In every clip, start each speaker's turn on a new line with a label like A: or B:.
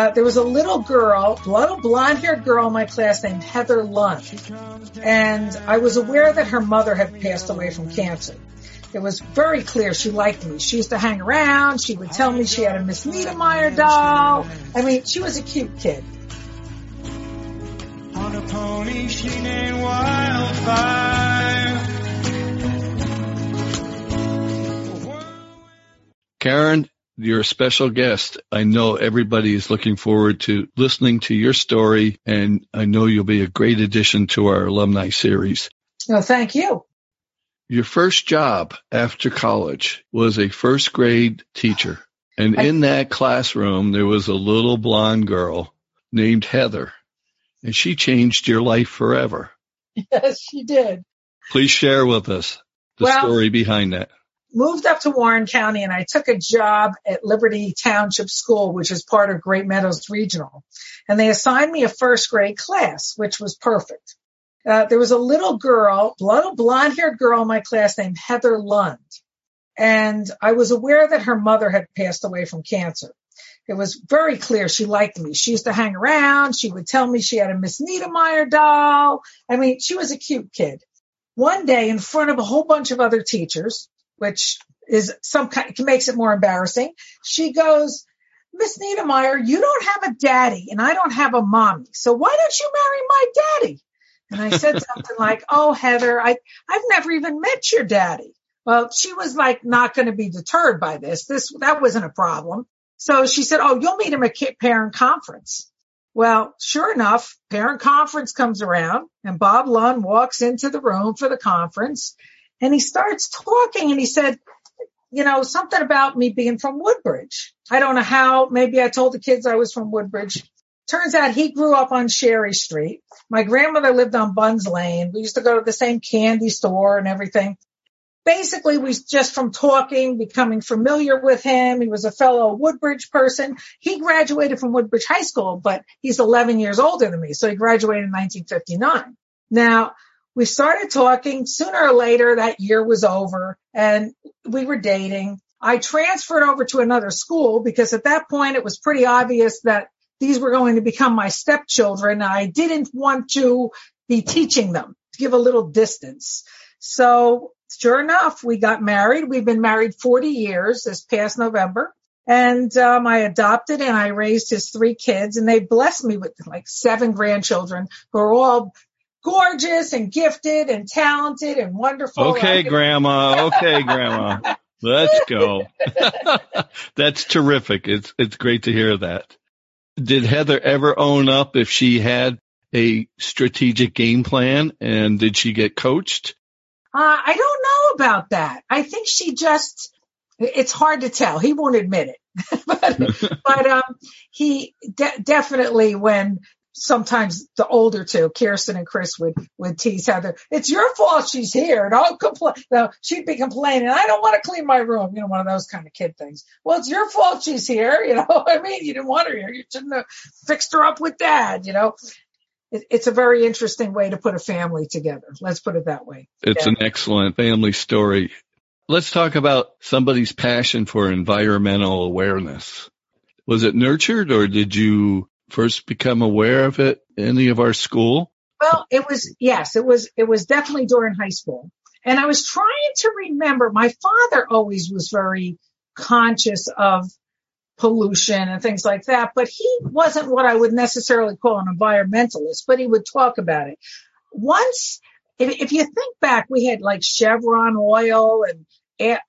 A: uh, there was a little girl, a little blonde-haired girl in my class named Heather Lund, and I was aware that her mother had passed away from cancer. It was very clear she liked me. She used to hang around. She would tell me she had a Miss Niedermeyer doll. I mean, she was a cute kid. On a pony she named Wildfire.
B: Karen, you're a special guest. I know everybody is looking forward to listening to your story, and I know you'll be a great addition to our alumni series.
A: Oh, thank you.
B: Your first job after college was a first grade teacher. And I, in that classroom, there was a little blonde girl named Heather, and she changed your life forever.
A: Yes, she did.
B: Please share with us the well, story behind that
A: moved up to Warren County and I took a job at Liberty Township School, which is part of Great Meadows Regional. And they assigned me a first grade class, which was perfect. Uh, there was a little girl, little blonde haired girl in my class named Heather Lund. And I was aware that her mother had passed away from cancer. It was very clear she liked me. She used to hang around. She would tell me she had a Miss Niedermeyer doll. I mean, she was a cute kid. One day in front of a whole bunch of other teachers, which is some kind, makes it more embarrassing. She goes, Miss Niedermeyer, you don't have a daddy and I don't have a mommy. So why don't you marry my daddy? And I said something like, Oh, Heather, I, I've never even met your daddy. Well, she was like not going to be deterred by this. This, that wasn't a problem. So she said, Oh, you'll meet him at parent conference. Well, sure enough, parent conference comes around and Bob Lund walks into the room for the conference and he starts talking and he said, you know, something about me being from Woodbridge. I don't know how. Maybe I told the kids I was from Woodbridge. Turns out he grew up on Sherry Street. My grandmother lived on Buns Lane. We used to go to the same candy store and everything. Basically, we just from talking, becoming familiar with him. He was a fellow Woodbridge person. He graduated from Woodbridge High School, but he's 11 years older than me. So he graduated in 1959. Now, we started talking. Sooner or later, that year was over and we were dating. I transferred over to another school because at that point it was pretty obvious that these were going to become my stepchildren. I didn't want to be teaching them to give a little distance. So sure enough, we got married. We've been married 40 years this past November. And um, I adopted and I raised his three kids, and they blessed me with like seven grandchildren who are all gorgeous and gifted and talented and wonderful.
B: Okay, grandma. Okay, grandma. Let's go. That's terrific. It's it's great to hear that. Did Heather ever own up if she had a strategic game plan and did she get coached?
A: Uh, I don't know about that. I think she just it's hard to tell. He won't admit it, but but um, he de- definitely when sometimes the older two, Kirsten and Chris would, would tease Heather. It's your fault she's here. Don't complain. No, she'd be complaining. I don't want to clean my room. You know, one of those kind of kid things. Well, it's your fault she's here. You know, I mean, you didn't want her here. You shouldn't have fixed her up with dad, you know. It, it's a very interesting way to put a family together. Let's put it that way.
B: It's yeah. an excellent family story. Let's talk about somebody's passion for environmental awareness. Was it nurtured or did you first become aware of it? Any of our school?
A: Well, it was, yes, it was, it was definitely during high school. And I was trying to remember, my father always was very conscious of pollution and things like that, but he wasn't what I would necessarily call an environmentalist, but he would talk about it. Once, if, if you think back, we had like Chevron oil and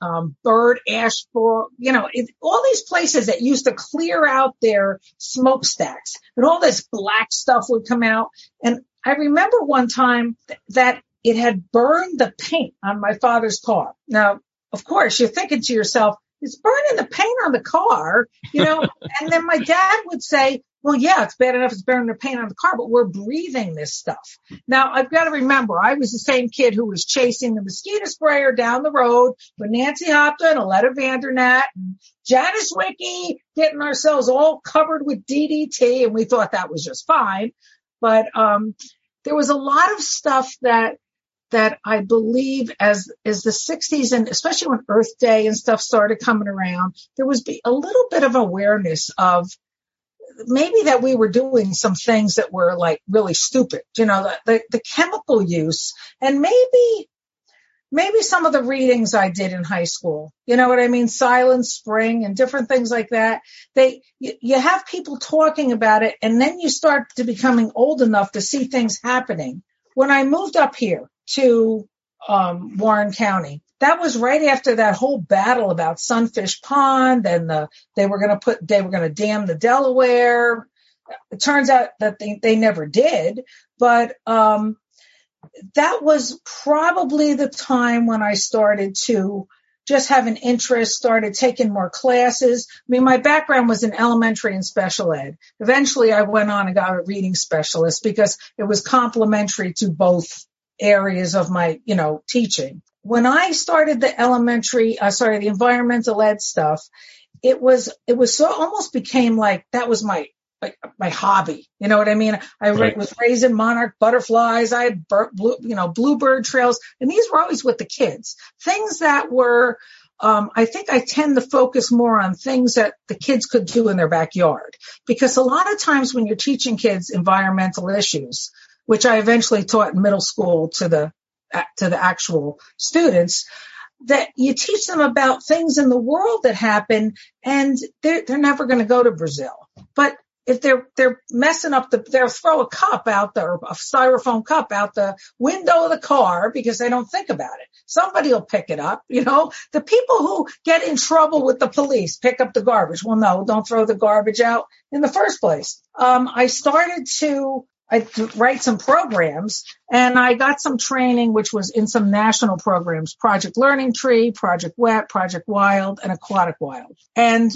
A: um, Byrd Asphalt, you know, it, all these places that used to clear out their smokestacks and all this black stuff would come out. And I remember one time th- that it had burned the paint on my father's car. Now, of course, you're thinking to yourself, it's burning the paint on the car, you know, and then my dad would say, well, yeah, it's bad enough it's burning the paint on the car, but we're breathing this stuff. Now, I've got to remember, I was the same kid who was chasing the mosquito sprayer down the road with Nancy Hopton, Aletta Vandernat, and Janice Wicki, getting ourselves all covered with DDT, and we thought that was just fine. But um, there was a lot of stuff that that I believe as as the 60s and especially when Earth Day and stuff started coming around, there was a little bit of awareness of maybe that we were doing some things that were like really stupid, you know, the, the, the chemical use and maybe maybe some of the readings I did in high school. You know what I mean? Silent Spring and different things like that. They, you, you, have people talking about it and then you start to becoming old enough to see things happening. When I moved up here to um, Warren County, that was right after that whole battle about Sunfish Pond and the, they were going to put, they were going to dam the Delaware. It turns out that they, they never did, but, um, that was probably the time when I started to just have an interest, started taking more classes. I mean, my background was in elementary and special ed. Eventually I went on and got a reading specialist because it was complementary to both areas of my, you know, teaching. When I started the elementary, uh, sorry, the environmental ed stuff, it was, it was so almost became like that was my like my hobby. You know what I mean? I right. was raising monarch butterflies. I had blue, you know, bluebird trails and these were always with the kids. Things that were, um, I think I tend to focus more on things that the kids could do in their backyard because a lot of times when you're teaching kids environmental issues, which I eventually taught in middle school to the, to the actual students, that you teach them about things in the world that happen and they're, they're never going to go to Brazil. But if they're they're messing up the they'll throw a cup out there, a styrofoam cup out the window of the car because they don't think about it. Somebody will pick it up, you know. The people who get in trouble with the police pick up the garbage. Well, no, don't throw the garbage out in the first place. Um, I started to I write some programs and I got some training, which was in some national programs, Project Learning Tree, Project Wet, Project Wild, and Aquatic Wild. And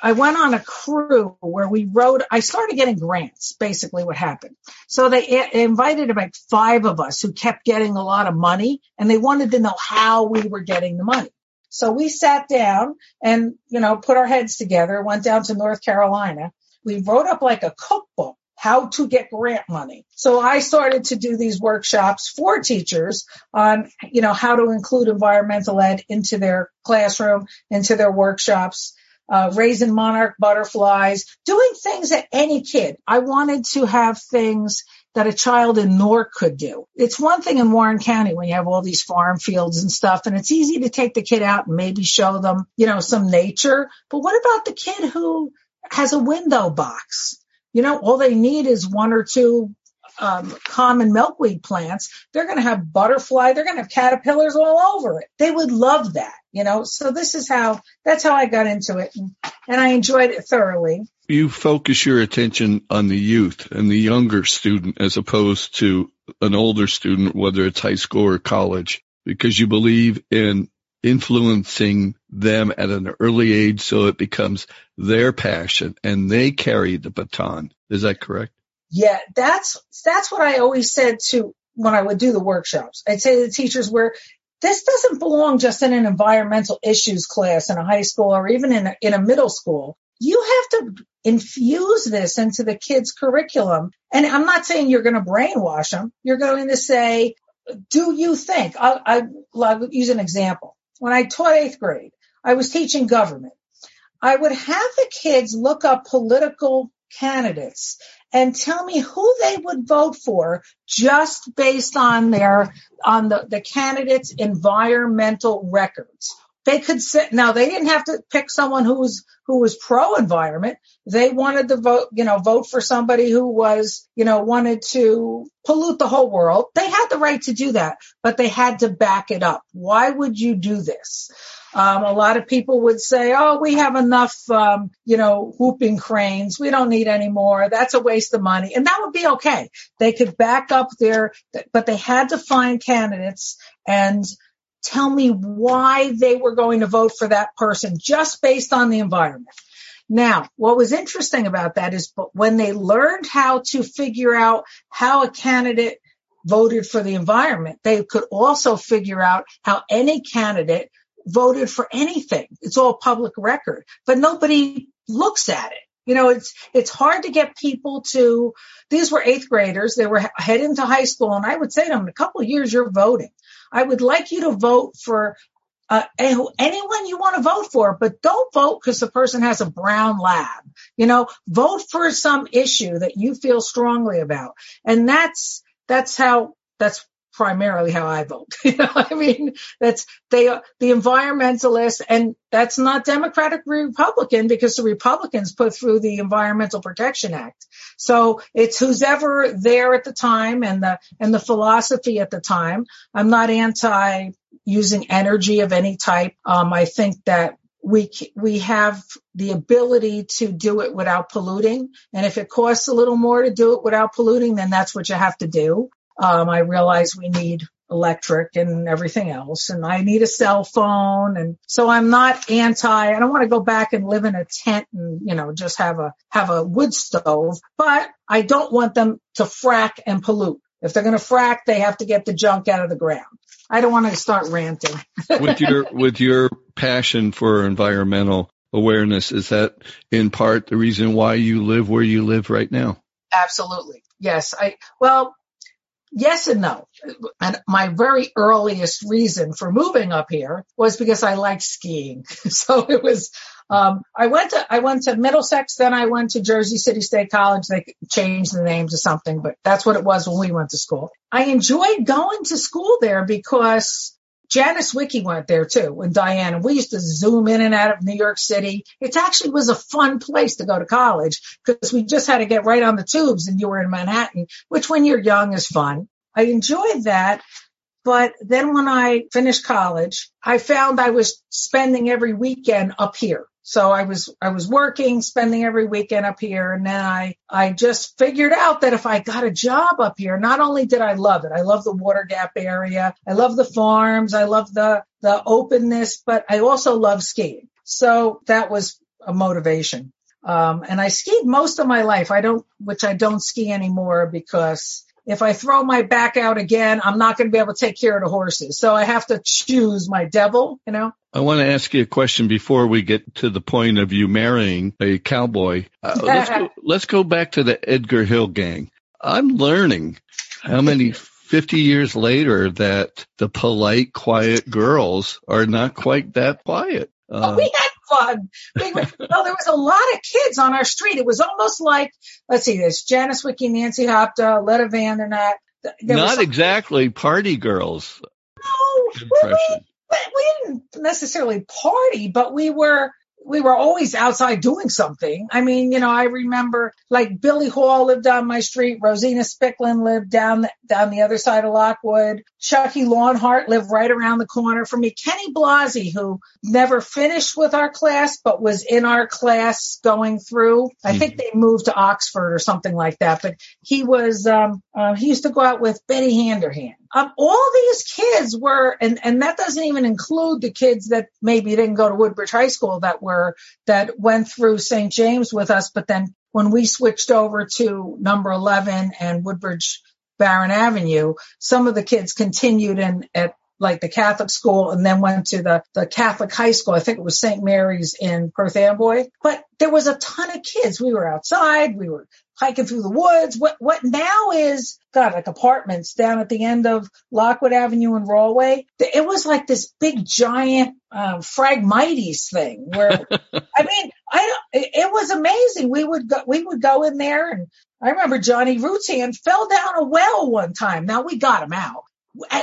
A: I went on a crew where we wrote, I started getting grants, basically what happened. So eh, they invited about five of us who kept getting a lot of money and they wanted to know how we were getting the money. So we sat down and, you know, put our heads together, went down to North Carolina. We wrote up like a cookbook how to get grant money. So I started to do these workshops for teachers on, you know, how to include environmental ed into their classroom, into their workshops uh, raising monarch butterflies, doing things that any kid. I wanted to have things that a child in Newark could do. It's one thing in Warren County when you have all these farm fields and stuff, and it's easy to take the kid out and maybe show them, you know, some nature. But what about the kid who has a window box? You know, all they need is one or two um, common milkweed plants, they're going to have butterfly, they're going to have caterpillars all over it. They would love that, you know. So this is how that's how I got into it, and, and I enjoyed it thoroughly.
B: You focus your attention on the youth and the younger student as opposed to an older student, whether it's high school or college, because you believe in influencing them at an early age so it becomes their passion and they carry the baton. Is that correct?
A: Yeah, that's that's what I always said to when I would do the workshops. I'd say to the teachers where this doesn't belong just in an environmental issues class in a high school or even in a, in a middle school. You have to infuse this into the kids' curriculum. And I'm not saying you're going to brainwash them. You're going to say, do you think? I, I, I'll use an example. When I taught eighth grade, I was teaching government. I would have the kids look up political candidates and tell me who they would vote for just based on their on the, the candidates environmental records they could sit now they didn't have to pick someone who was who was pro environment they wanted to vote you know vote for somebody who was you know wanted to pollute the whole world they had the right to do that but they had to back it up why would you do this um, a lot of people would say, "Oh, we have enough, um, you know, whooping cranes. We don't need any more. That's a waste of money," and that would be okay. They could back up their, but they had to find candidates and tell me why they were going to vote for that person just based on the environment. Now, what was interesting about that is when they learned how to figure out how a candidate voted for the environment, they could also figure out how any candidate voted for anything. It's all public record, but nobody looks at it. You know, it's, it's hard to get people to, these were eighth graders. They were heading to high school and I would say to them, in a couple of years, you're voting. I would like you to vote for uh, anyone you want to vote for, but don't vote because the person has a brown lab. You know, vote for some issue that you feel strongly about. And that's, that's how, that's primarily how I vote. you know, I mean, that's they are the environmentalists, and that's not Democratic Republican because the Republicans put through the Environmental Protection Act. So it's who's ever there at the time and the and the philosophy at the time. I'm not anti using energy of any type. Um, I think that we we have the ability to do it without polluting and if it costs a little more to do it without polluting then that's what you have to do um, I realize we need electric and everything else and I need a cell phone and so I'm not anti I don't want to go back and live in a tent and you know just have a have a wood stove but I don't want them to frack and pollute. If they're going to frack they have to get the junk out of the ground. I don't want to start ranting.
B: With your with your passion for environmental awareness is that in part the reason why you live where you live right now?
A: Absolutely. Yes I well yes and no. And my very earliest reason for moving up here was because I liked skiing. so it was, um, I went to, I went to Middlesex, then I went to Jersey City State College. They changed the name to something, but that's what it was when we went to school. I enjoyed going to school there because Janice Wicke went there too, and Diane. We used to zoom in and out of New York City. It actually was a fun place to go to college because we just had to get right on the tubes and you were in Manhattan, which when you're young is fun. I enjoyed that. But then when I finished college, I found I was spending every weekend up here. So I was, I was working, spending every weekend up here. And then I, I just figured out that if I got a job up here, not only did I love it, I love the water gap area. I love the farms. I love the, the openness, but I also love skiing. So that was a motivation. Um, and I skied most of my life. I don't, which I don't ski anymore because if I throw my back out again, I'm not going to be able to take care of the horses. So I have to choose my devil, you know?
B: I want to ask you a question before we get to the point of you marrying a cowboy. Uh, let's, go, let's go back to the Edgar Hill gang. I'm learning how many 50 years later that the polite, quiet girls are not quite that quiet.
A: Uh, oh, we had fun. We were, well, there was a lot of kids on our street. It was almost like, let's see, there's Janice Wicke, Nancy Hopta, Letta Vandernaat.
B: Not Not exactly party girls.
A: No, we, we didn't necessarily party, but we were we were always outside doing something. I mean, you know, I remember like Billy Hall lived on my street. Rosina Spicklin lived down, down the other side of Lockwood. Chucky Lawnhart lived right around the corner from me. Kenny Blasey, who never finished with our class, but was in our class going through. I mm-hmm. think they moved to Oxford or something like that, but he was, um, uh, he used to go out with Betty Handerhand um, all these kids were, and, and that doesn't even include the kids that maybe didn't go to Woodbridge High School that were, that went through St. James with us. But then when we switched over to number 11 and Woodbridge Barron Avenue, some of the kids continued in at like the Catholic school and then went to the, the Catholic high school. I think it was St. Mary's in Perth Amboy, but there was a ton of kids. We were outside. We were hiking through the woods. What, what now is, God, like apartments down at the end of Lockwood Avenue and Rahway. It was like this big giant, um, Phragmites thing where, I mean, I, it, it was amazing. We would go, we would go in there and I remember Johnny Root's hand fell down a well one time. Now we got him out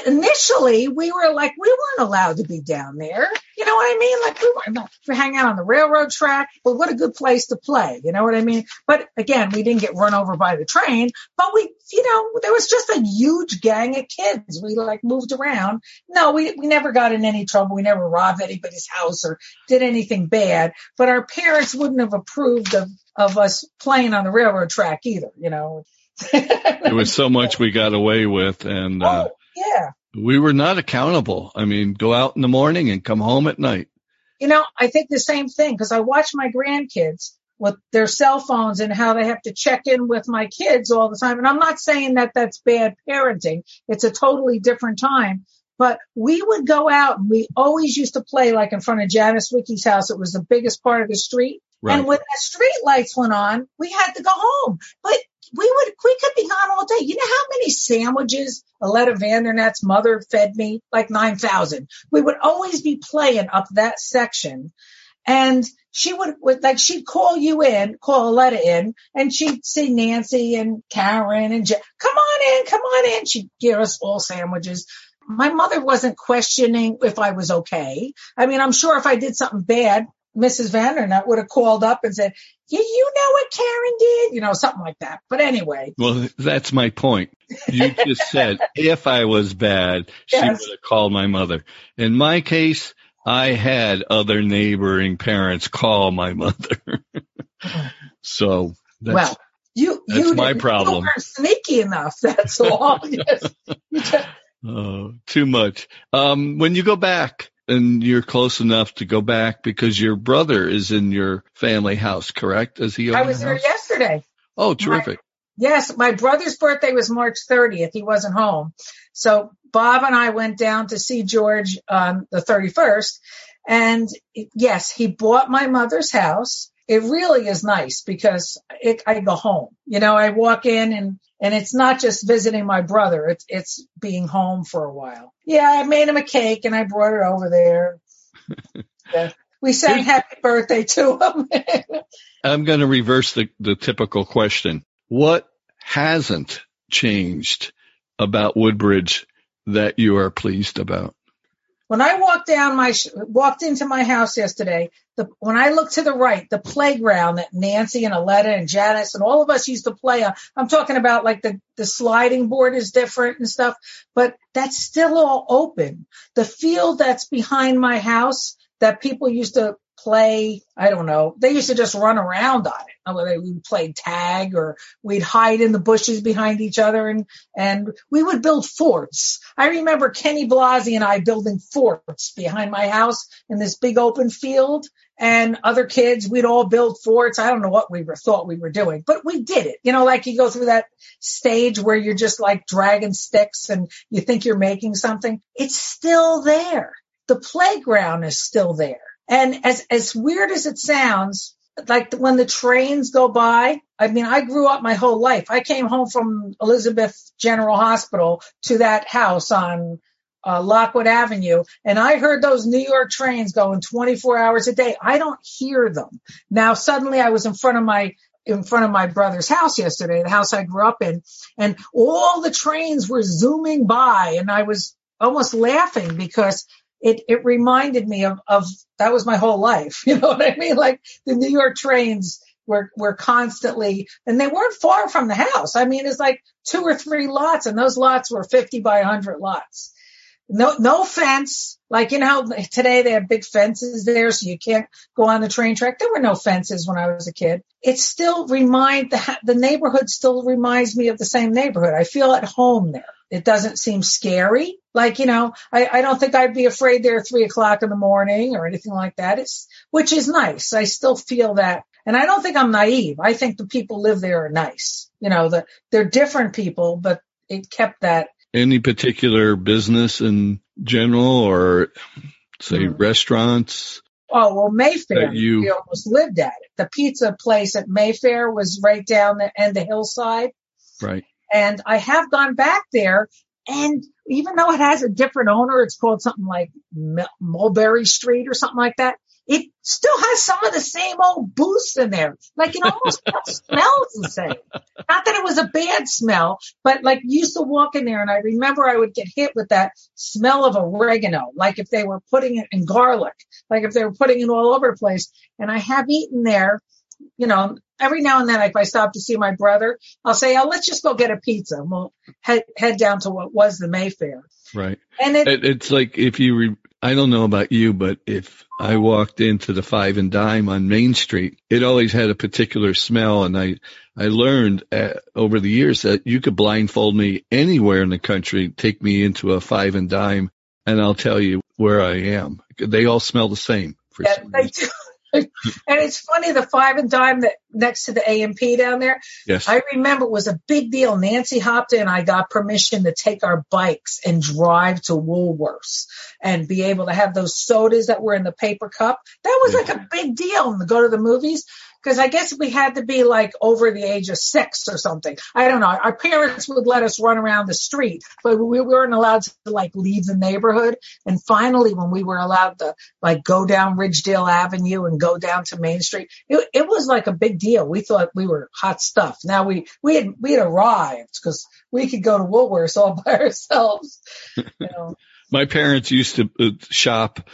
A: initially we were like we weren't allowed to be down there. You know what i mean? Like we weren't we hang out on the railroad track but what a good place to play. You know what i mean? But again we didn't get run over by the train but we you know there was just a huge gang of kids. We like moved around. No we, we never got in any trouble. We never robbed anybody's house or did anything bad but our parents wouldn't have approved of of us playing on the railroad track either you know?
B: There was so much we got away with and uh,
A: oh, yeah.
B: We were not accountable. I mean, go out in the morning and come home at night.
A: You know, I think the same thing because I watch my grandkids with their cell phones and how they have to check in with my kids all the time. And I'm not saying that that's bad parenting. It's a totally different time. But we would go out and we always used to play like in front of Janice Wicke's house. It was the biggest part of the street. Right. And when the street lights went on, we had to go home. But we would, we could be gone all day. You know how many sandwiches Aletta Vandernet's mother fed me? Like 9,000. We would always be playing up that section. And she would, would like, she'd call you in, call Aletta in, and she'd see Nancy and Karen and Je- come on in, come on in. She'd give us all sandwiches. My mother wasn't questioning if I was okay. I mean, I'm sure if I did something bad, Mrs. Vandernet would have called up and said, yeah, you know what Karen did? You know, something like that. But anyway.
B: Well, that's my point. You just said if I was bad, she
A: Yes.
B: would have called my mother. In my case, I had other neighboring parents call my mother. so that's,
A: well, you,
B: that's
A: you
B: my problem.
A: You weren't sneaky enough. That's all. yes.
B: Oh, too much. Um, when you go back and you're close enough to go back because your brother is in your family house, correct? Is he?
A: I was
B: the
A: there yesterday.
B: Oh, terrific.
A: Yes, my brother's birthday was March 30th. He wasn't home. So Bob and I went down to see George on the 31st. And yes, he bought my mother's house. It really is nice because it, I go home. You know, I walk in and, and it's not just visiting my brother. It's, it's being home for a while. Yeah, I made him a cake and I brought it over there. Yeah. We sang happy birthday to him.
B: I'm going to reverse the, the typical question. What hasn't changed about Woodbridge that you are pleased about?
A: When I walked down my, walked into my house yesterday, the, when I looked to the right, the playground that Nancy and Aletta and Janice and all of us used to play on, I'm talking about like the, the sliding board is different and stuff, but that's still all open. The field that's behind my house that people used to play, I don't know, they used to just run around on it. We played tag or we'd hide in the bushes behind each other and, and we would build forts. I remember Kenny Blasi and I building forts behind my house in this big open field and other kids, we'd all build forts. I don't know what we were thought we were doing, but we did it. You know, like you go through that stage where you're just like dragging sticks and you think you're making something. It's still there. The playground is still there. And as, as weird as it sounds, like when the trains go by, I mean, I grew up my whole life. I came home from Elizabeth General Hospital to that house on uh, Lockwood Avenue, and I heard those New York trains going 24 hours a day. I don't hear them. Now suddenly I was in front of my in front of my brother's house yesterday, the house I grew up in, and all the trains were zooming by and I was almost laughing because it, it reminded me of, of that was my whole life. You know what I mean? Like the New York trains were, were constantly, and they weren't far from the house. I mean, it's like two or three lots and those lots were 50 by 100 lots. No, no fence. Like, you know, today they have big fences there so you can't go on the train track. There were no fences when I was a kid. It still remind the, the neighborhood still reminds me of the same neighborhood. I feel at home there. It doesn't seem scary. Like, you know, I, I don't think I'd be afraid there at three o'clock in the morning or anything like that. It's, which is nice. I still feel that. And I don't think I'm naive. I think the people live there are nice. You know, the, they're different people, but it kept that
B: Any particular business in general or say
A: Hmm.
B: restaurants?
A: Oh, well, Mayfair,
B: you-
A: we almost lived at it. The pizza place at Mayfair was right down the end of hillside.
B: Right.
A: And I have gone back there and even though it has a different owner, it's called something like Mul- Mulberry Street or something like that. It still has some of the same old booths in there. Like it almost smells the same. Not that it was a bad smell, but like used to walk in there and I remember I would get hit with that smell of oregano, like if they were putting it in garlic, like if they were putting it all over the place. And I have eaten there, you know, every now and then, if I stop to see my brother, I'll say, oh, let's just go get a pizza. And we'll head, head down to what was the Mayfair.
B: Right.
A: And it,
B: It, it's like if you, re, I don't know about you, but if I walked into the Five and Dime on Main Street, it always had a particular smell, and I I learned uh, over the years that you could blindfold me anywhere in the country, take me into a Five and Dime, and I'll tell you where I am. They all smell the same. For
A: Yeah,
B: some
A: they
B: reason.
A: and it's funny, the five and dime that next to the A&P down there,
B: Yes.
A: I remember it was a big deal. Nancy Hopton and I got permission to take our bikes and drive to Woolworths and be able to have those sodas that were in the paper cup. That was
B: Yeah.
A: like a big deal and to go to the movies. Because I guess we had to be like over the age of six or something. I don't know. Our parents would let us run around the street, but we weren't allowed to like leave the neighborhood. And finally, when we were allowed to like go down Ridgedale Avenue and go down to Main Street, it, it was like a big deal. We thought we were hot stuff. Now we, we had, we had arrived because we could go to Woolworths all by ourselves. You know.
B: My parents used to uh, shop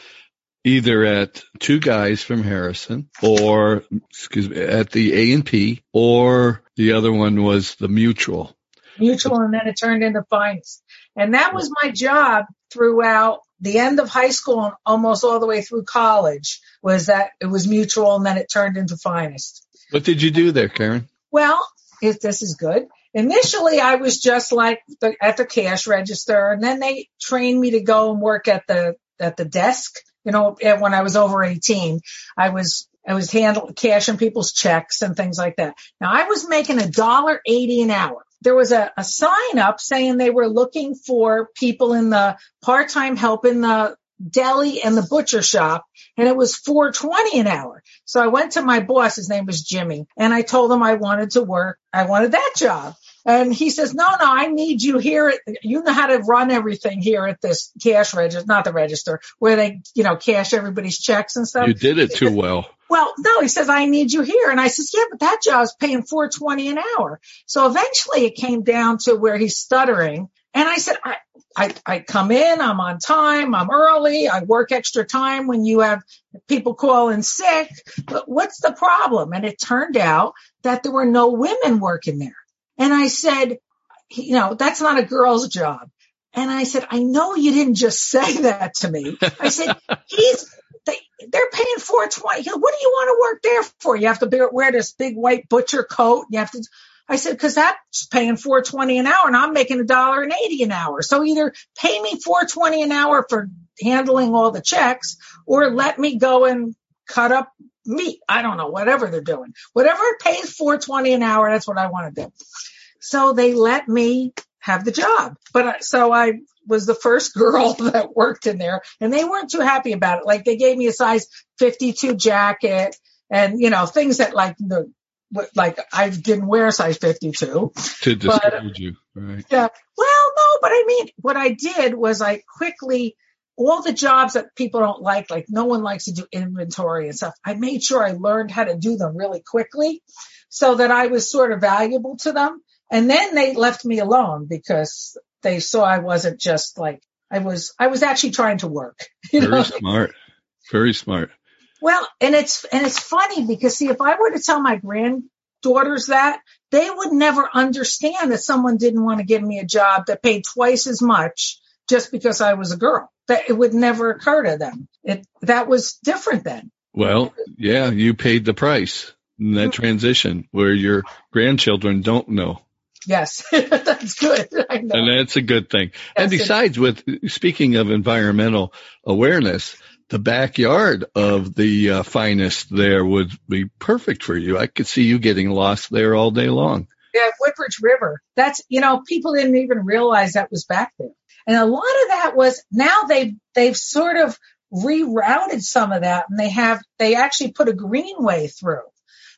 B: either at two guys from Harrison or excuse me at the A and P or the other one was the Mutual.
A: Mutual and then it turned into Finest. And that was my job throughout the end of high school and almost all the way through college was that it was Mutual and then it turned into Finest.
B: What did you do there, Karen?
A: Well, if this is good. Initially, I was just like the, at the cash register, and then they trained me to go and work at the at the desk you know, when I was over 18, I was, I was handling cashing people's checks and things like that. Now I was making a dollar eighty an hour. There was a, a sign up saying they were looking for people in the part-time help in the deli and the butcher shop and it was 420 an hour. So I went to my boss, his name was Jimmy, and I told him I wanted to work. I wanted that job. And he says, no, no, I need you here. You know how to run everything here at this cash register, not the register, where they, you know, cash everybody's checks and stuff.
B: You did it too well.
A: Well, no, he says, I need you here. And I says, yeah, but that job's paying 420 an hour. So eventually it came down to where he's stuttering. And I said, I, I, I come in, I'm on time, I'm early, I work extra time when you have people calling sick. But what's the problem? And it turned out that there were no women working there. And I said, you know, that's not a girl's job. And I said, I know you didn't just say that to me. I said, he's, they, they're paying 420. What do you want to work there for? You have to be, wear this big white butcher coat. You have to, I said, cause that's paying 420 an hour and I'm making a dollar and 80 an hour. So either pay me 420 an hour for handling all the checks or let me go and cut up meat. I don't know, whatever they're doing. Whatever it pays 420 an hour, that's what I want to do. So they let me have the job. But I, so I was the first girl that worked in there and they weren't too happy about it. Like they gave me a size 52 jacket and, you know, things that like the, like I didn't wear a size 52.
B: To discourage you, right?
A: Yeah. Well, no, but I mean, what I did was I quickly all the jobs that people don't like, like no one likes to do inventory and stuff. I made sure I learned how to do them really quickly so that I was sort of valuable to them. And then they left me alone because they saw I wasn't just like, I was, I was actually trying to work.
B: Very know? smart. Very smart.
A: Well, and it's, and it's funny because see, if I were to tell my granddaughters that, they would never understand that someone didn't want to give me a job that paid twice as much just because I was a girl. That it would never occur to them. It that was different then.
B: Well, yeah, you paid the price in that mm-hmm. transition where your grandchildren don't know.
A: Yes, that's good.
B: And that's a good thing. Yes, and besides, with speaking of environmental awareness, the backyard of the uh, finest there would be perfect for you. I could see you getting lost there all day long.
A: Yeah, Woodbridge River. That's you know people didn't even realize that was back there. And a lot of that was now they've, they've sort of rerouted some of that and they have, they actually put a greenway through.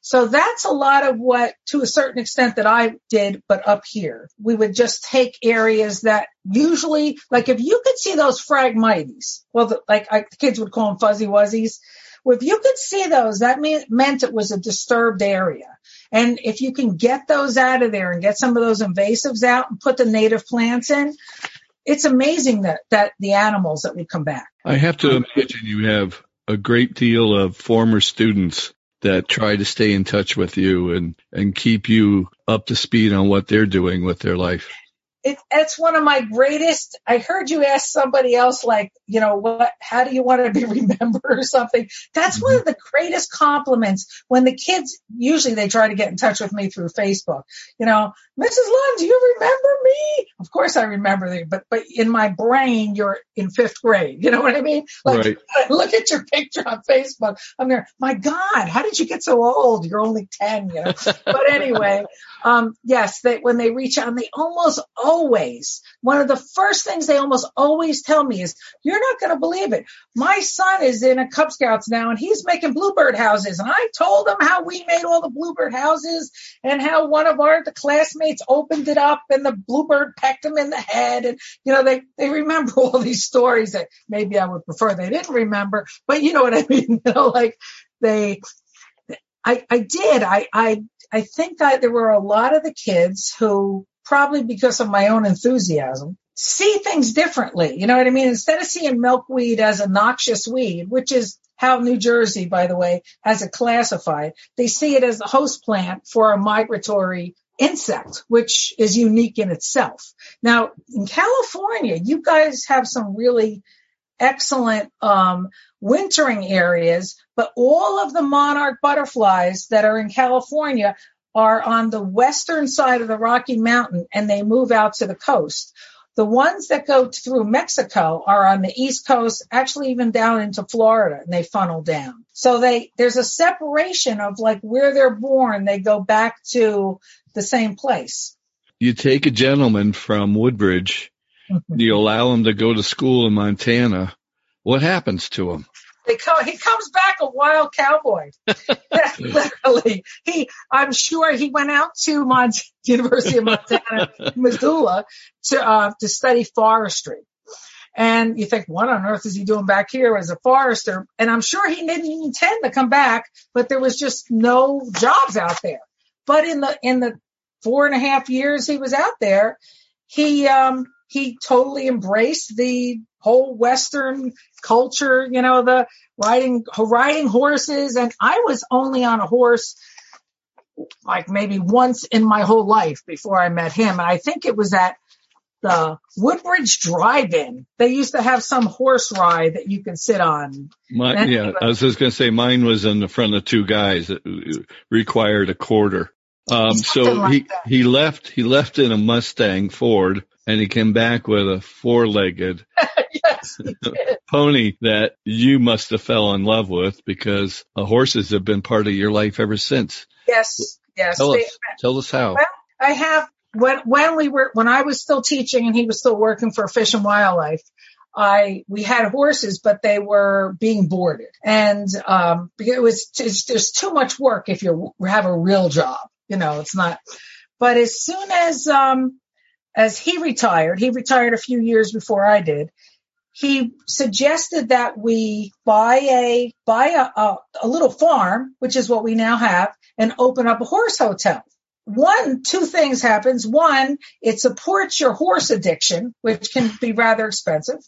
A: So that's a lot of what, to a certain extent that I did, but up here, we would just take areas that usually, like if you could see those phragmites, well, the, like I, the kids would call them fuzzy wuzzies. Well, if you could see those, that mean, meant it was a disturbed area. And if you can get those out of there and get some of those invasives out and put the native plants in, it's amazing that that the animals that would come back.
B: I have to imagine you have a great deal of former students that try to stay in touch with you and and keep you up to speed on what they're doing with their life
A: it, it's one of my greatest. I heard you ask somebody else, like, you know, what, how do you want to be remembered or something? That's mm-hmm. one of the greatest compliments when the kids, usually they try to get in touch with me through Facebook. You know, Mrs. Lund, do you remember me? Of course I remember you, but but in my brain you're in fifth grade. You know what I mean? Like
B: Right.
A: look at your picture on Facebook. I'm there. My God, how did you get so old? You're only ten. You know. But anyway, um, yes, they when they reach out, and they almost always one of the first things they almost always tell me is, "You're not going to believe it. My son is in a Cub Scouts now, and he's making bluebird houses. And I told him how we made all the bluebird houses, and how one of our the classmates opened it up, and the bluebird pecked him in the head. And you know, they they remember all these stories that maybe I would prefer they didn't remember, but you know what I mean. You know, like they I, I did. I, I, I think that there were a lot of the kids who probably because of my own enthusiasm see things differently. You know what I mean? Instead of seeing milkweed as a noxious weed, which is how New Jersey, by the way, has it classified, they see it as a host plant for a migratory insect, which is unique in itself. Now, in California, you guys have some really excellent um, wintering areas, but all of the monarch butterflies that are in California are on the western side of the Rocky Mountain and they move out to the coast. The ones that go through Mexico are on the east coast, actually even down into Florida, and they funnel down. So they there's a separation of like where they're born, they go back to the same place.
B: You take a gentleman from Woodbridge, you allow him to go to school in Montana. What happens to him?
A: They co- he comes back a wild cowboy. Literally, he. I'm sure he went out to Mont- University of Montana, Missoula, to uh, to study forestry. And you think, what on earth is he doing back here as a forester? And I'm sure he didn't intend to come back, but there was just no jobs out there. But in the in the four and a half years he was out there, he um he totally embraced the whole Western culture, you know, the riding riding horses. And I was only on a horse like maybe once in my whole life before I met him. And I think it was at the Woodbridge Drive-In. They used to have some horse ride that you could sit on.
B: My, yeah, I was just going to say mine was in the front of two guys that required a quarter. Um, so
A: like
B: he,
A: that.
B: he left, he left in a Mustang Ford and he came back with a four legged
A: yes,
B: pony that you must have fell in love with because horses have been part of your life ever since.
A: Yes, yes.
B: Tell
A: They-
B: us, tell us how.
A: Well, I have when when we were when I was still teaching and he was still working for Fish and Wildlife. I we had horses, but they were being boarded, and um, because it was it's, there's too much work if you have a real job. You know, it's not. But as soon as um, as he retired, he retired a few years before I did. He suggested that we buy a buy a, a, a little farm, which is what we now have, and open up a horse hotel one, two things happens. One, it supports your horse addiction, which can be rather expensive.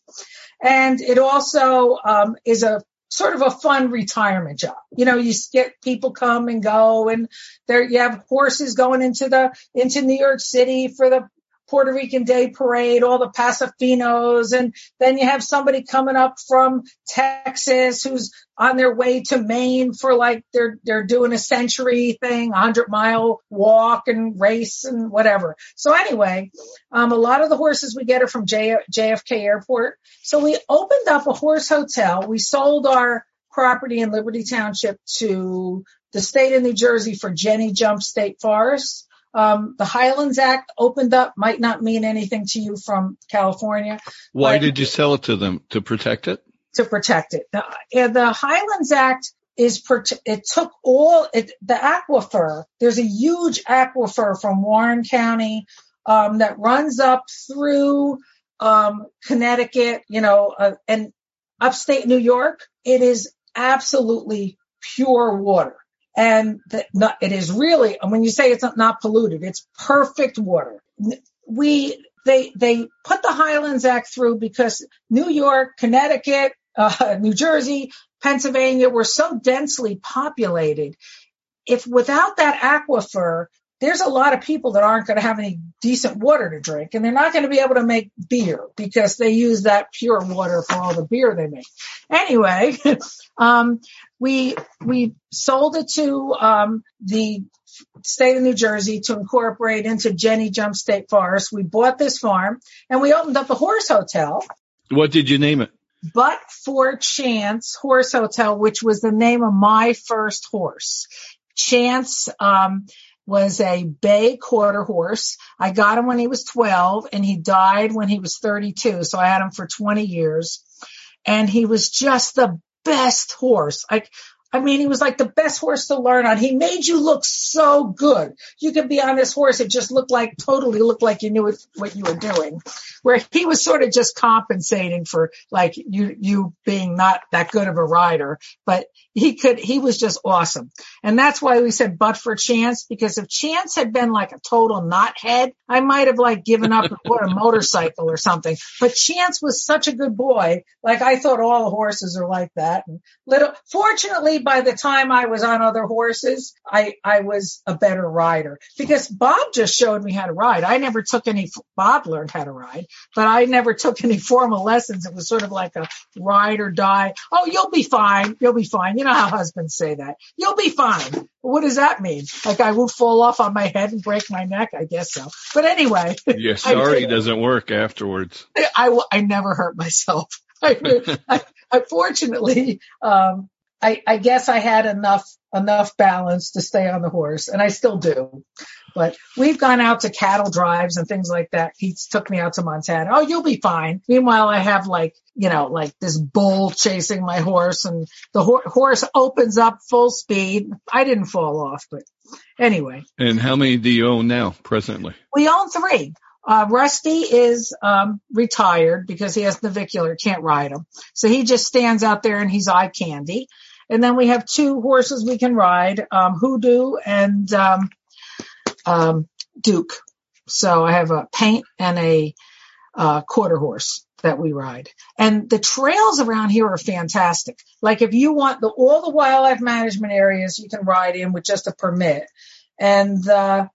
A: And it also um, is a sort of a fun retirement job. You know, you get people come and go and there you have horses going into the, into New York City for the Puerto Rican Day Parade, all the Paso Finos, and then you have somebody coming up from Texas who's on their way to Maine for like they're they're doing a century thing, a hundred mile walk and race and whatever. So anyway, um, a lot of the horses we get are from J- JFK Airport. So we opened up a horse hotel. We sold our property in Liberty Township to the state of New Jersey for Jenny Jump State Forest. Um, the Highlands Act opened up might not mean anything to you from California
B: Why did you sell it to them? To protect it?
A: to protect it. The, the Highlands Act is it took all it, the aquifer. There's a huge aquifer from Warren County um, that runs up through um, Connecticut, you know, uh, and upstate New York. It is absolutely pure water. And the, not, it is really, and when you say it's not, not polluted, it's perfect water. We, they, they put the Highlands Act through because New York, Connecticut, uh, New Jersey, Pennsylvania were so densely populated. If without that aquifer, there's a lot of people that aren't going to have any decent water to drink and they're not going to be able to make beer because they use that pure water for all the beer they make. Anyway, um, we, we sold it to, um, the state of New Jersey to incorporate into Jenny Jump State Forest. We bought this farm and we opened up a horse hotel.
B: What did you name it?
A: But for Chance Horse Hotel, which was the name of my first horse. Chance, um, was a bay quarter horse. I got him when he was 12 and he died when he was 32. So I had him for 20 years and he was just the best horse. Like I mean, he was like the best horse to learn on. He made you look so good. You could be on this horse. It just looked like totally looked like you knew what you were doing. Where he was sort of just compensating for like you, you being not that good of a rider, but he could, he was just awesome. And that's why we said, but for chance, because if chance had been like a total knothead, I might have like given up and bought a motorcycle or something. But chance was such a good boy. Like I thought all the horses are like that. And little, fortunately, by the time I was on other horses, I, I was a better rider because Bob just showed me how to ride. I never took any, Bob learned how to ride, but I never took any formal lessons. It was sort of like a ride or die. Oh, you'll be fine. You'll be fine. You know how husbands say that. You'll be fine. What does that mean? Like I won't fall off on my head and break my neck? I guess so. But anyway.
B: Yeah, sorry doesn't work afterwards.
A: I, I, I never hurt myself. I, I, unfortunately, um, I, I guess I had enough enough balance to stay on the horse, and I still do. But we've gone out to cattle drives and things like that. He took me out to Montana. Oh, you'll be fine. Meanwhile, I have like, you know, like this bull chasing my horse and the ho- horse opens up full speed. I didn't fall off, but anyway.
B: And how many do you own now presently?
A: We own three. Uh, Rusty is um, retired because he has navicular, can't ride him. So he just stands out there and he's eye candy. And then we have two horses we can ride, um, Hoodoo and um, um, Duke. So I have a paint and a uh, quarter horse that we ride. And the trails around here are fantastic. Like if you want the all the wildlife management areas you can ride in with just a permit. And uh,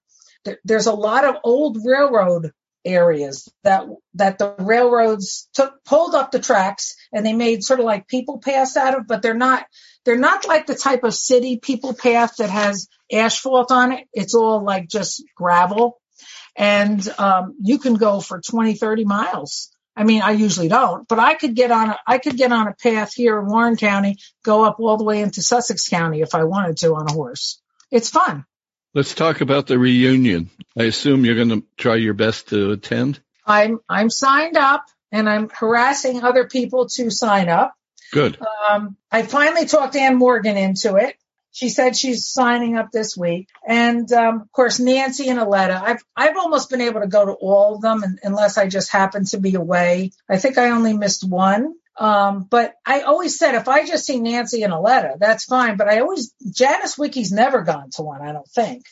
A: th- there's a lot of old railroad areas that that the railroads took pulled up the tracks and they made sort of like people pass out of, but they're not they're not like the type of city people path that has asphalt on it. It's all like just gravel. And um, you can go for 20, 30 miles. I mean, I usually don't, but I could get on a, I could get on a path here in Warren County, go up all the way into Sussex County if I wanted to on a horse. It's fun.
B: Let's talk about the reunion. I assume you're going to try your best to attend.
A: I'm I'm signed up and I'm harassing other people to sign up.
B: Good.
A: Um, I finally talked Ann Morgan into it. She said she's signing up this week, and um, of course Nancy and Aletta. I've I've almost been able to go to all of them, and, unless I just happen to be away. I think I only missed one. Um, but I always said if I just see Nancy and Aletta, that's fine. But I always Janice Wiki's never gone to one. I don't think.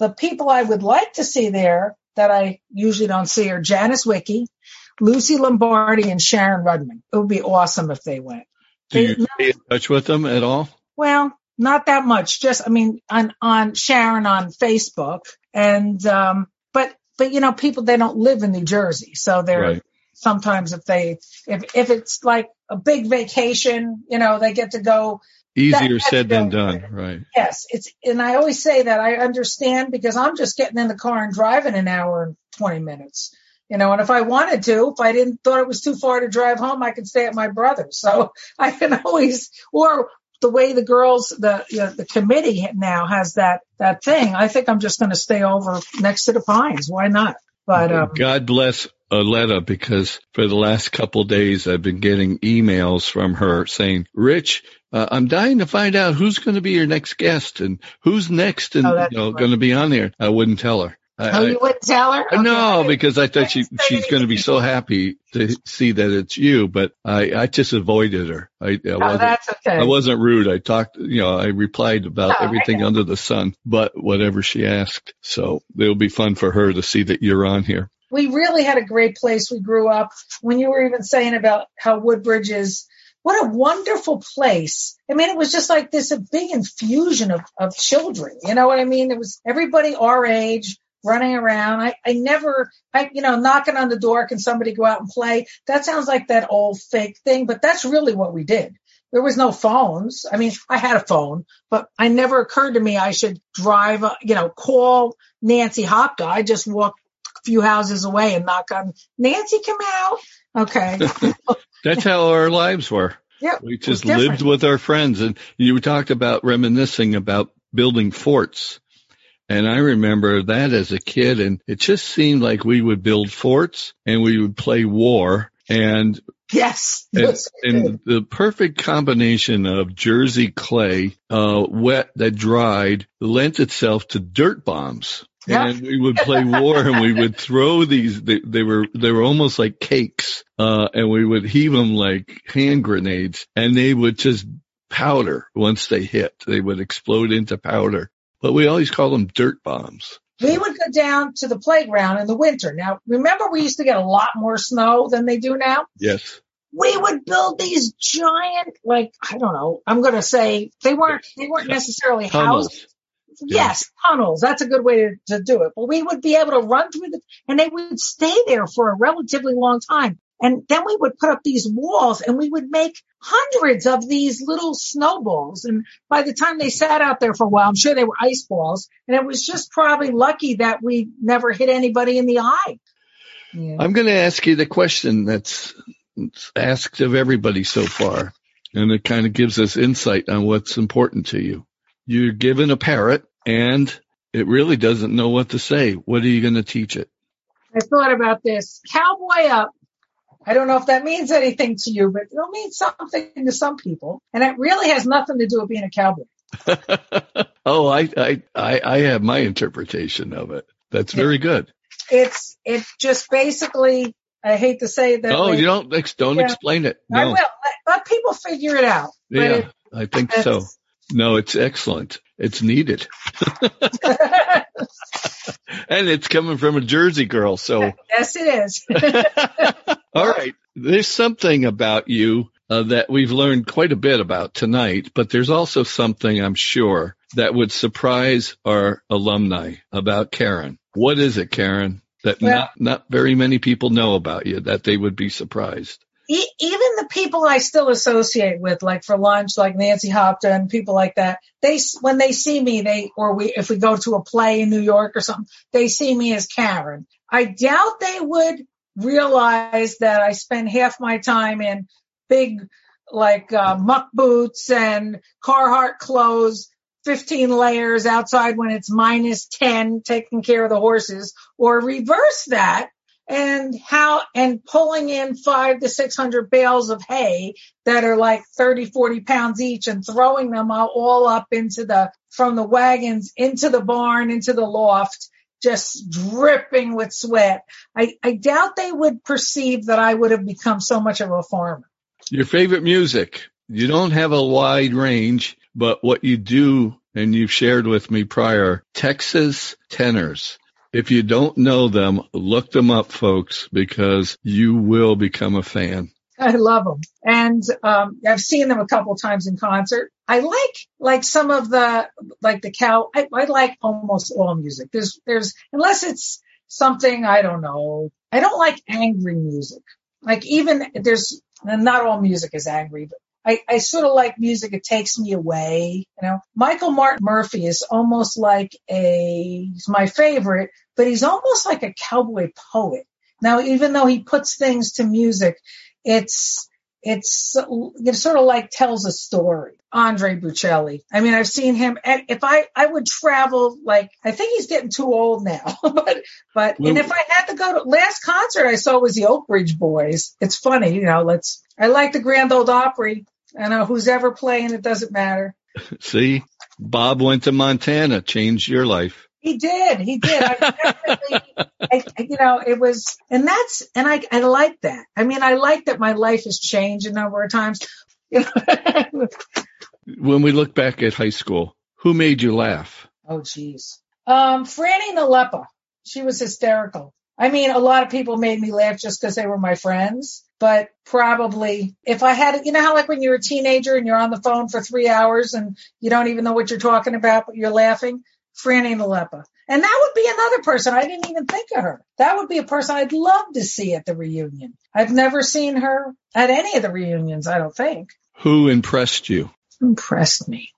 A: The people I would like to see there that I usually don't see are Janice Wiki, Lucy Lombardi and Sharon Rudman. It would be awesome if they went.
B: Do you they, stay in touch with them at all?
A: Well, not that much. Just, I mean, on, on Sharon on Facebook and, um, but, but you know, people, they don't live in New Jersey. So they're right. sometimes if they, if, if it's like a big vacation, you know, they get to go.
B: Easier that, said than done. Right.
A: Yes. It's, and I always say that I understand because I'm just getting in the car and driving an hour and 20 minutes you know, and if I wanted to, if I didn't thought it was too far to drive home, I could stay at my brother's. So I can always, or the way the girls, the you know, the committee now has that that thing. I think I'm just going to stay over next to the pines. Why not? But um,
B: God bless Aletta because for the last couple days I've been getting emails from her saying, "Rich, uh, I'm dying to find out who's going to be your next guest and who's next and oh, you know, going to be on there." I wouldn't tell her.
A: I, oh, you wouldn't tell her?
B: Okay. No, because I thought she she's going to be so happy to see that it's you. But I I just avoided her. I, I
A: oh, wasn't, that's okay.
B: I wasn't rude. I talked, you know, I replied about oh, everything under the sun, but whatever she asked. So it'll be fun for her to see that you're on here.
A: We really had a great place. We grew up. When you were even saying about how Woodbridge is what a wonderful place. I mean, it was just like this a big infusion of, of children. You know what I mean? It was everybody our age running around. I, I never, I, you know, knocking on the door. Can somebody go out and play? That sounds like that old fake thing, but that's really what we did. There was no phones. I mean, I had a phone, but I never occurred to me I should drive, uh, you know, call Nancy Hopka. I just walk a few houses away and knock on Nancy, come out. Okay.
B: That's how our lives were.
A: Yeah.
B: We just lived with our friends and you talked about reminiscing about building forts. And I remember that as a kid and it just seemed like we would build forts and we would play war and
A: Yes.
B: And, and, the perfect combination of Jersey clay, uh, wet that dried lent itself to dirt bombs.
A: Yeah.
B: And we would play war and we would throw these, they, they were, they were almost like cakes, uh, and we would heave them like hand grenades and they would just powder once they hit. They would explode into powder, but we always call them dirt bombs.
A: We would go down to the playground in the winter. Now, remember we used to get a lot more snow than they do now?
B: Yes.
A: We would build these giant, like, I don't know, I'm going to say they weren't, they weren't necessarily
B: Tunnels.
A: houses. Yes, tunnels. That's a good way to, to do it. But we would be able to run through the, and they would stay there for a relatively long time. And then we would put up these walls and we would make hundreds of these little snowballs. And by the time they sat out there for a while, I'm sure they were ice balls. And it was just probably lucky that we never hit anybody in the eye. Yeah.
B: I'm going to ask you the question that's asked of everybody so far. And it kind of gives us insight on what's important to you. You're given a parrot and it really doesn't know what to say. What are you going to teach it?
A: I thought about this. Cowboy up. I don't know if that means anything to you, but it'll mean something to some people. And it really has nothing to do with being a cowboy.
B: oh, I, I, I, I have my interpretation of it. That's very good.
A: It's, it just basically, I hate to say that.
B: Oh,
A: way,
B: you don't, don't
A: Yeah.
B: explain it.
A: I will. Let, let people figure it out.
B: Yeah,
A: it-
B: I think so. No, it's excellent. It's needed. and it's coming from a Jersey girl. So,
A: yes, it is.
B: All right. There's something about you uh, that we've learned quite a bit about tonight, but there's also something I'm sure that would surprise our alumni about Karen. What is it, Karen, that
A: Well-
B: not, not very many people know about you that they would be surprised?
A: E- even the people I still associate with, like for lunch, like Nancy Hopton people like that, they, s- when they see me, they, or we, if we go to a play in New York or something, they see me as Karen. I doubt they would realize that I spend half my time in big, like, uh, muck boots and Carhartt clothes, 15 layers outside when it's minus 10, taking care of the horses, or reverse that and how and pulling in five to six hundred bales of hay that are like 30 40 pounds each and throwing them all up into the from the wagons into the barn into the loft just dripping with sweat i i doubt they would perceive that i would have become so much of a farmer
B: Your favorite music. You don't have a wide range, but what you do, and you've shared with me prior, Texas tenors. If you don't know them, look them up, folks, because you will become a fan.
A: I love them. And, um, I've seen them a couple times in concert. I like, like some of the, like the cow, I, I like almost all music. There's, there's, unless it's something, I don't know. I don't like angry music. Like even there's, not all music is angry, but I, I sort of like music. It takes me away. You know, Michael Martin Murphey is almost like a, he's my favorite, but he's almost like a cowboy poet. Now, even though he puts things to music, it's it's it sort of like tells a story. Andre Bocelli. I mean, I've seen him. And if I I would travel, like I think he's getting too old now, but but and if I had to go to last concert I saw was the Oak Ridge Boys. It's funny, you know. Let's I like the Grand Ole Opry. I know who's ever playing, it doesn't matter.
B: See, Bob went to Montana, changed your life.
A: He did. He did. I definitely, I, you know, it was, and that's, and I, I like that. I mean, I like that my life has changed a number of times.
B: When we look back at high school, who made you laugh?
A: oh, geez. Um, Franny Nalepa. She was hysterical. I mean, a lot of people made me laugh just because they were my friends, but probably if I had, you know how like when you're a teenager and you're on the phone for three hours and you don't even know what you're talking about, but you're laughing? Franny Nalepa. And that would be another person. I didn't even think of her. That would be a person I'd love to see at the reunion. I've never seen her at any of the reunions, I don't think.
B: Who impressed you?
A: Impressed me.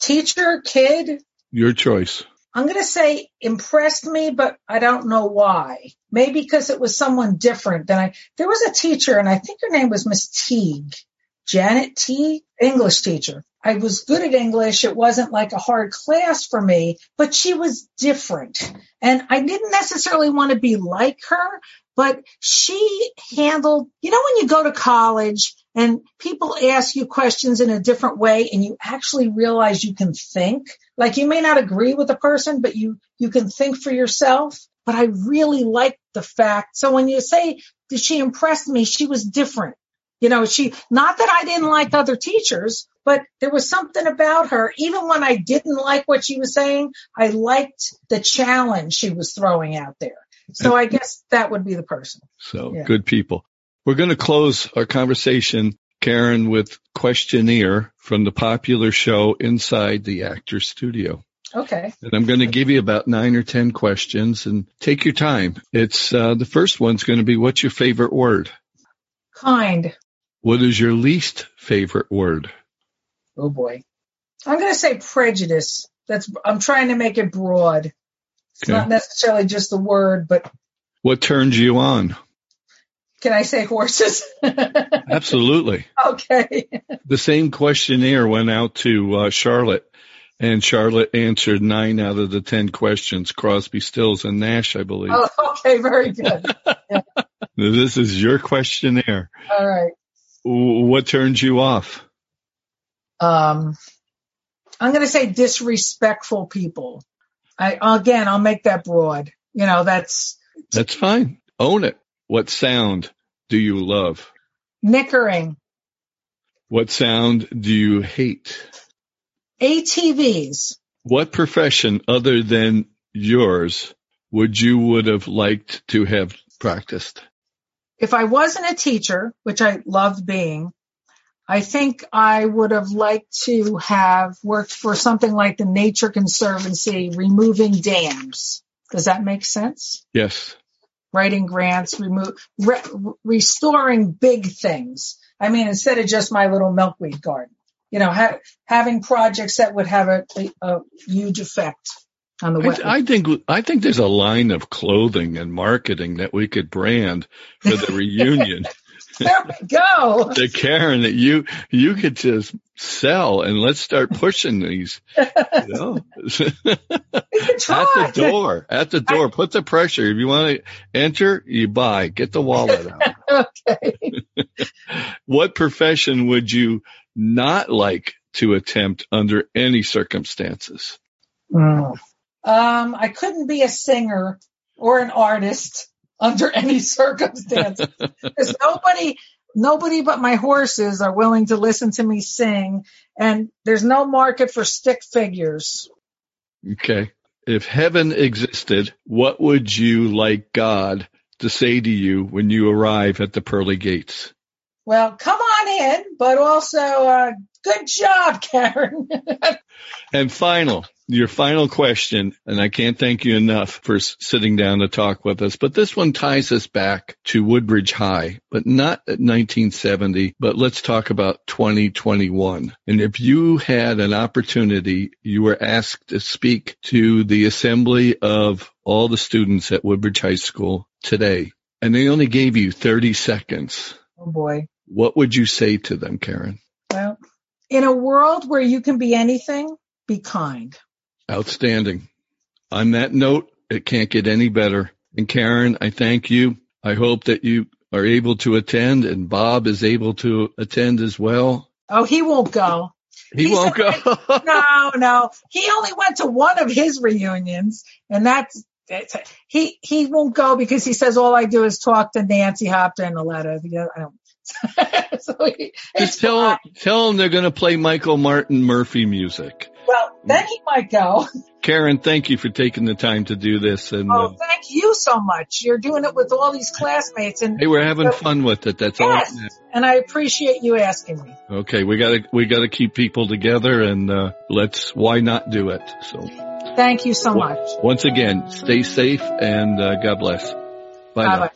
A: Teacher, kid?
B: Your choice.
A: I'm going to say impressed me, but I don't know why. Maybe because it was someone different than I, there was a teacher and I think her name was Miss Teague, Janet Teague, English teacher. I was good at English. It wasn't like a hard class for me, but she was different. And I didn't necessarily want to be like her, but she handled, you know, when you go to college and people ask you questions in a different way and you actually realize you can think, like you may not agree with the person, but you, you can think for yourself. But I really liked the fact. So when you say, did she impress me? She was different. You know, she, not that I didn't like other teachers, but there was something about her. Even when I didn't like what she was saying, I liked the challenge she was throwing out there. So I guess that would be the person.
B: So yeah. good people. We're going to close our conversation, Karen, with questionnaire from the popular show Inside the Actor Studio.
A: Okay.
B: And I'm going to give you about nine or 10 questions and take your time. It's, uh, the first one's going to be, what's your favorite word?
A: Kind.
B: What is your least favorite word?
A: Oh boy. I'm going to say prejudice. That's, I'm trying to make it broad. It's okay. not necessarily just the word, but.
B: What turns you on?
A: Can I say horses?
B: Absolutely.
A: Okay.
B: the same questionnaire went out to uh, Charlotte, and Charlotte answered nine out of the ten questions. Crosby, Stills, and Nash, I believe.
A: Oh, okay, very good. Yeah.
B: this is your questionnaire.
A: All right.
B: What turns you off?
A: Um, I'm going to say disrespectful people. I again, I'll make that broad. You know, that's
B: that's fine. Own it. What sound do you love?
A: Nickering.
B: What sound do you hate?
A: ATVs.
B: What profession other than yours would you would have liked to have practiced?
A: If I wasn't a teacher, which I loved being, I think I would have liked to have worked for something like the Nature Conservancy removing dams. Does that make sense?
B: Yes
A: writing grants, remove, re, restoring big things. I mean, instead of just my little milkweed garden, you know, ha- having projects that would have a, a, a huge effect on the
B: wetland. I, I, think I think there's a line of clothing and marketing that we could brand for the reunion.
A: there we go.
B: the Karen that you you could just sell and let's start pushing these. You know? at the door, at the door, I, put the pressure. If you want to enter, you buy. Get the wallet
A: out. okay.
B: what profession would you not like to attempt under any circumstances?
A: Mm. Um, I couldn't be a singer or an artist under any circumstances. Because nobody, nobody but my horses are willing to listen to me sing, and there's no market for stick figures.
B: Okay. If heaven existed, what would you like God to say to you when you arrive at the pearly gates?
A: Well, come on in, but also, uh, good job, Karen.
B: and final, your final question, and I can't thank you enough for sitting down to talk with us, but this one ties us back to Woodbridge High, but not at 1970, but let's talk about 2021. And if you had an opportunity, you were asked to speak to the assembly of all the students at Woodbridge High School today, and they only gave you 30 seconds.
A: Oh boy.
B: What would you say to them, Karen?
A: Well, in a world where you can be anything, be kind.
B: Outstanding. On that note, it can't get any better. And Karen, I thank you. I hope that you are able to attend and Bob is able to attend as well.
A: Oh, he won't go.
B: He, he won't said,
A: go. no, no. He only went to one of his reunions and that's, he, he won't go because he says all I do is talk to Nancy Hopton and Aletta. I don't,
B: so he, Just tell fine. tell them they're going to play Michael Martin Murphey music.
A: Well, then he might go.
B: Karen, thank you for taking the time to do this. And
A: Oh,
B: uh,
A: thank you so much. You're doing it with all these classmates and
B: hey, we're having fun with it. That's all.
A: yes, and I appreciate you asking me.
B: Okay, we gotta we gotta keep people together, and uh, let's why not do it? So
A: Thank you so much.
B: once again, stay safe and uh, God bless. Bye. now.
A: Bye bye.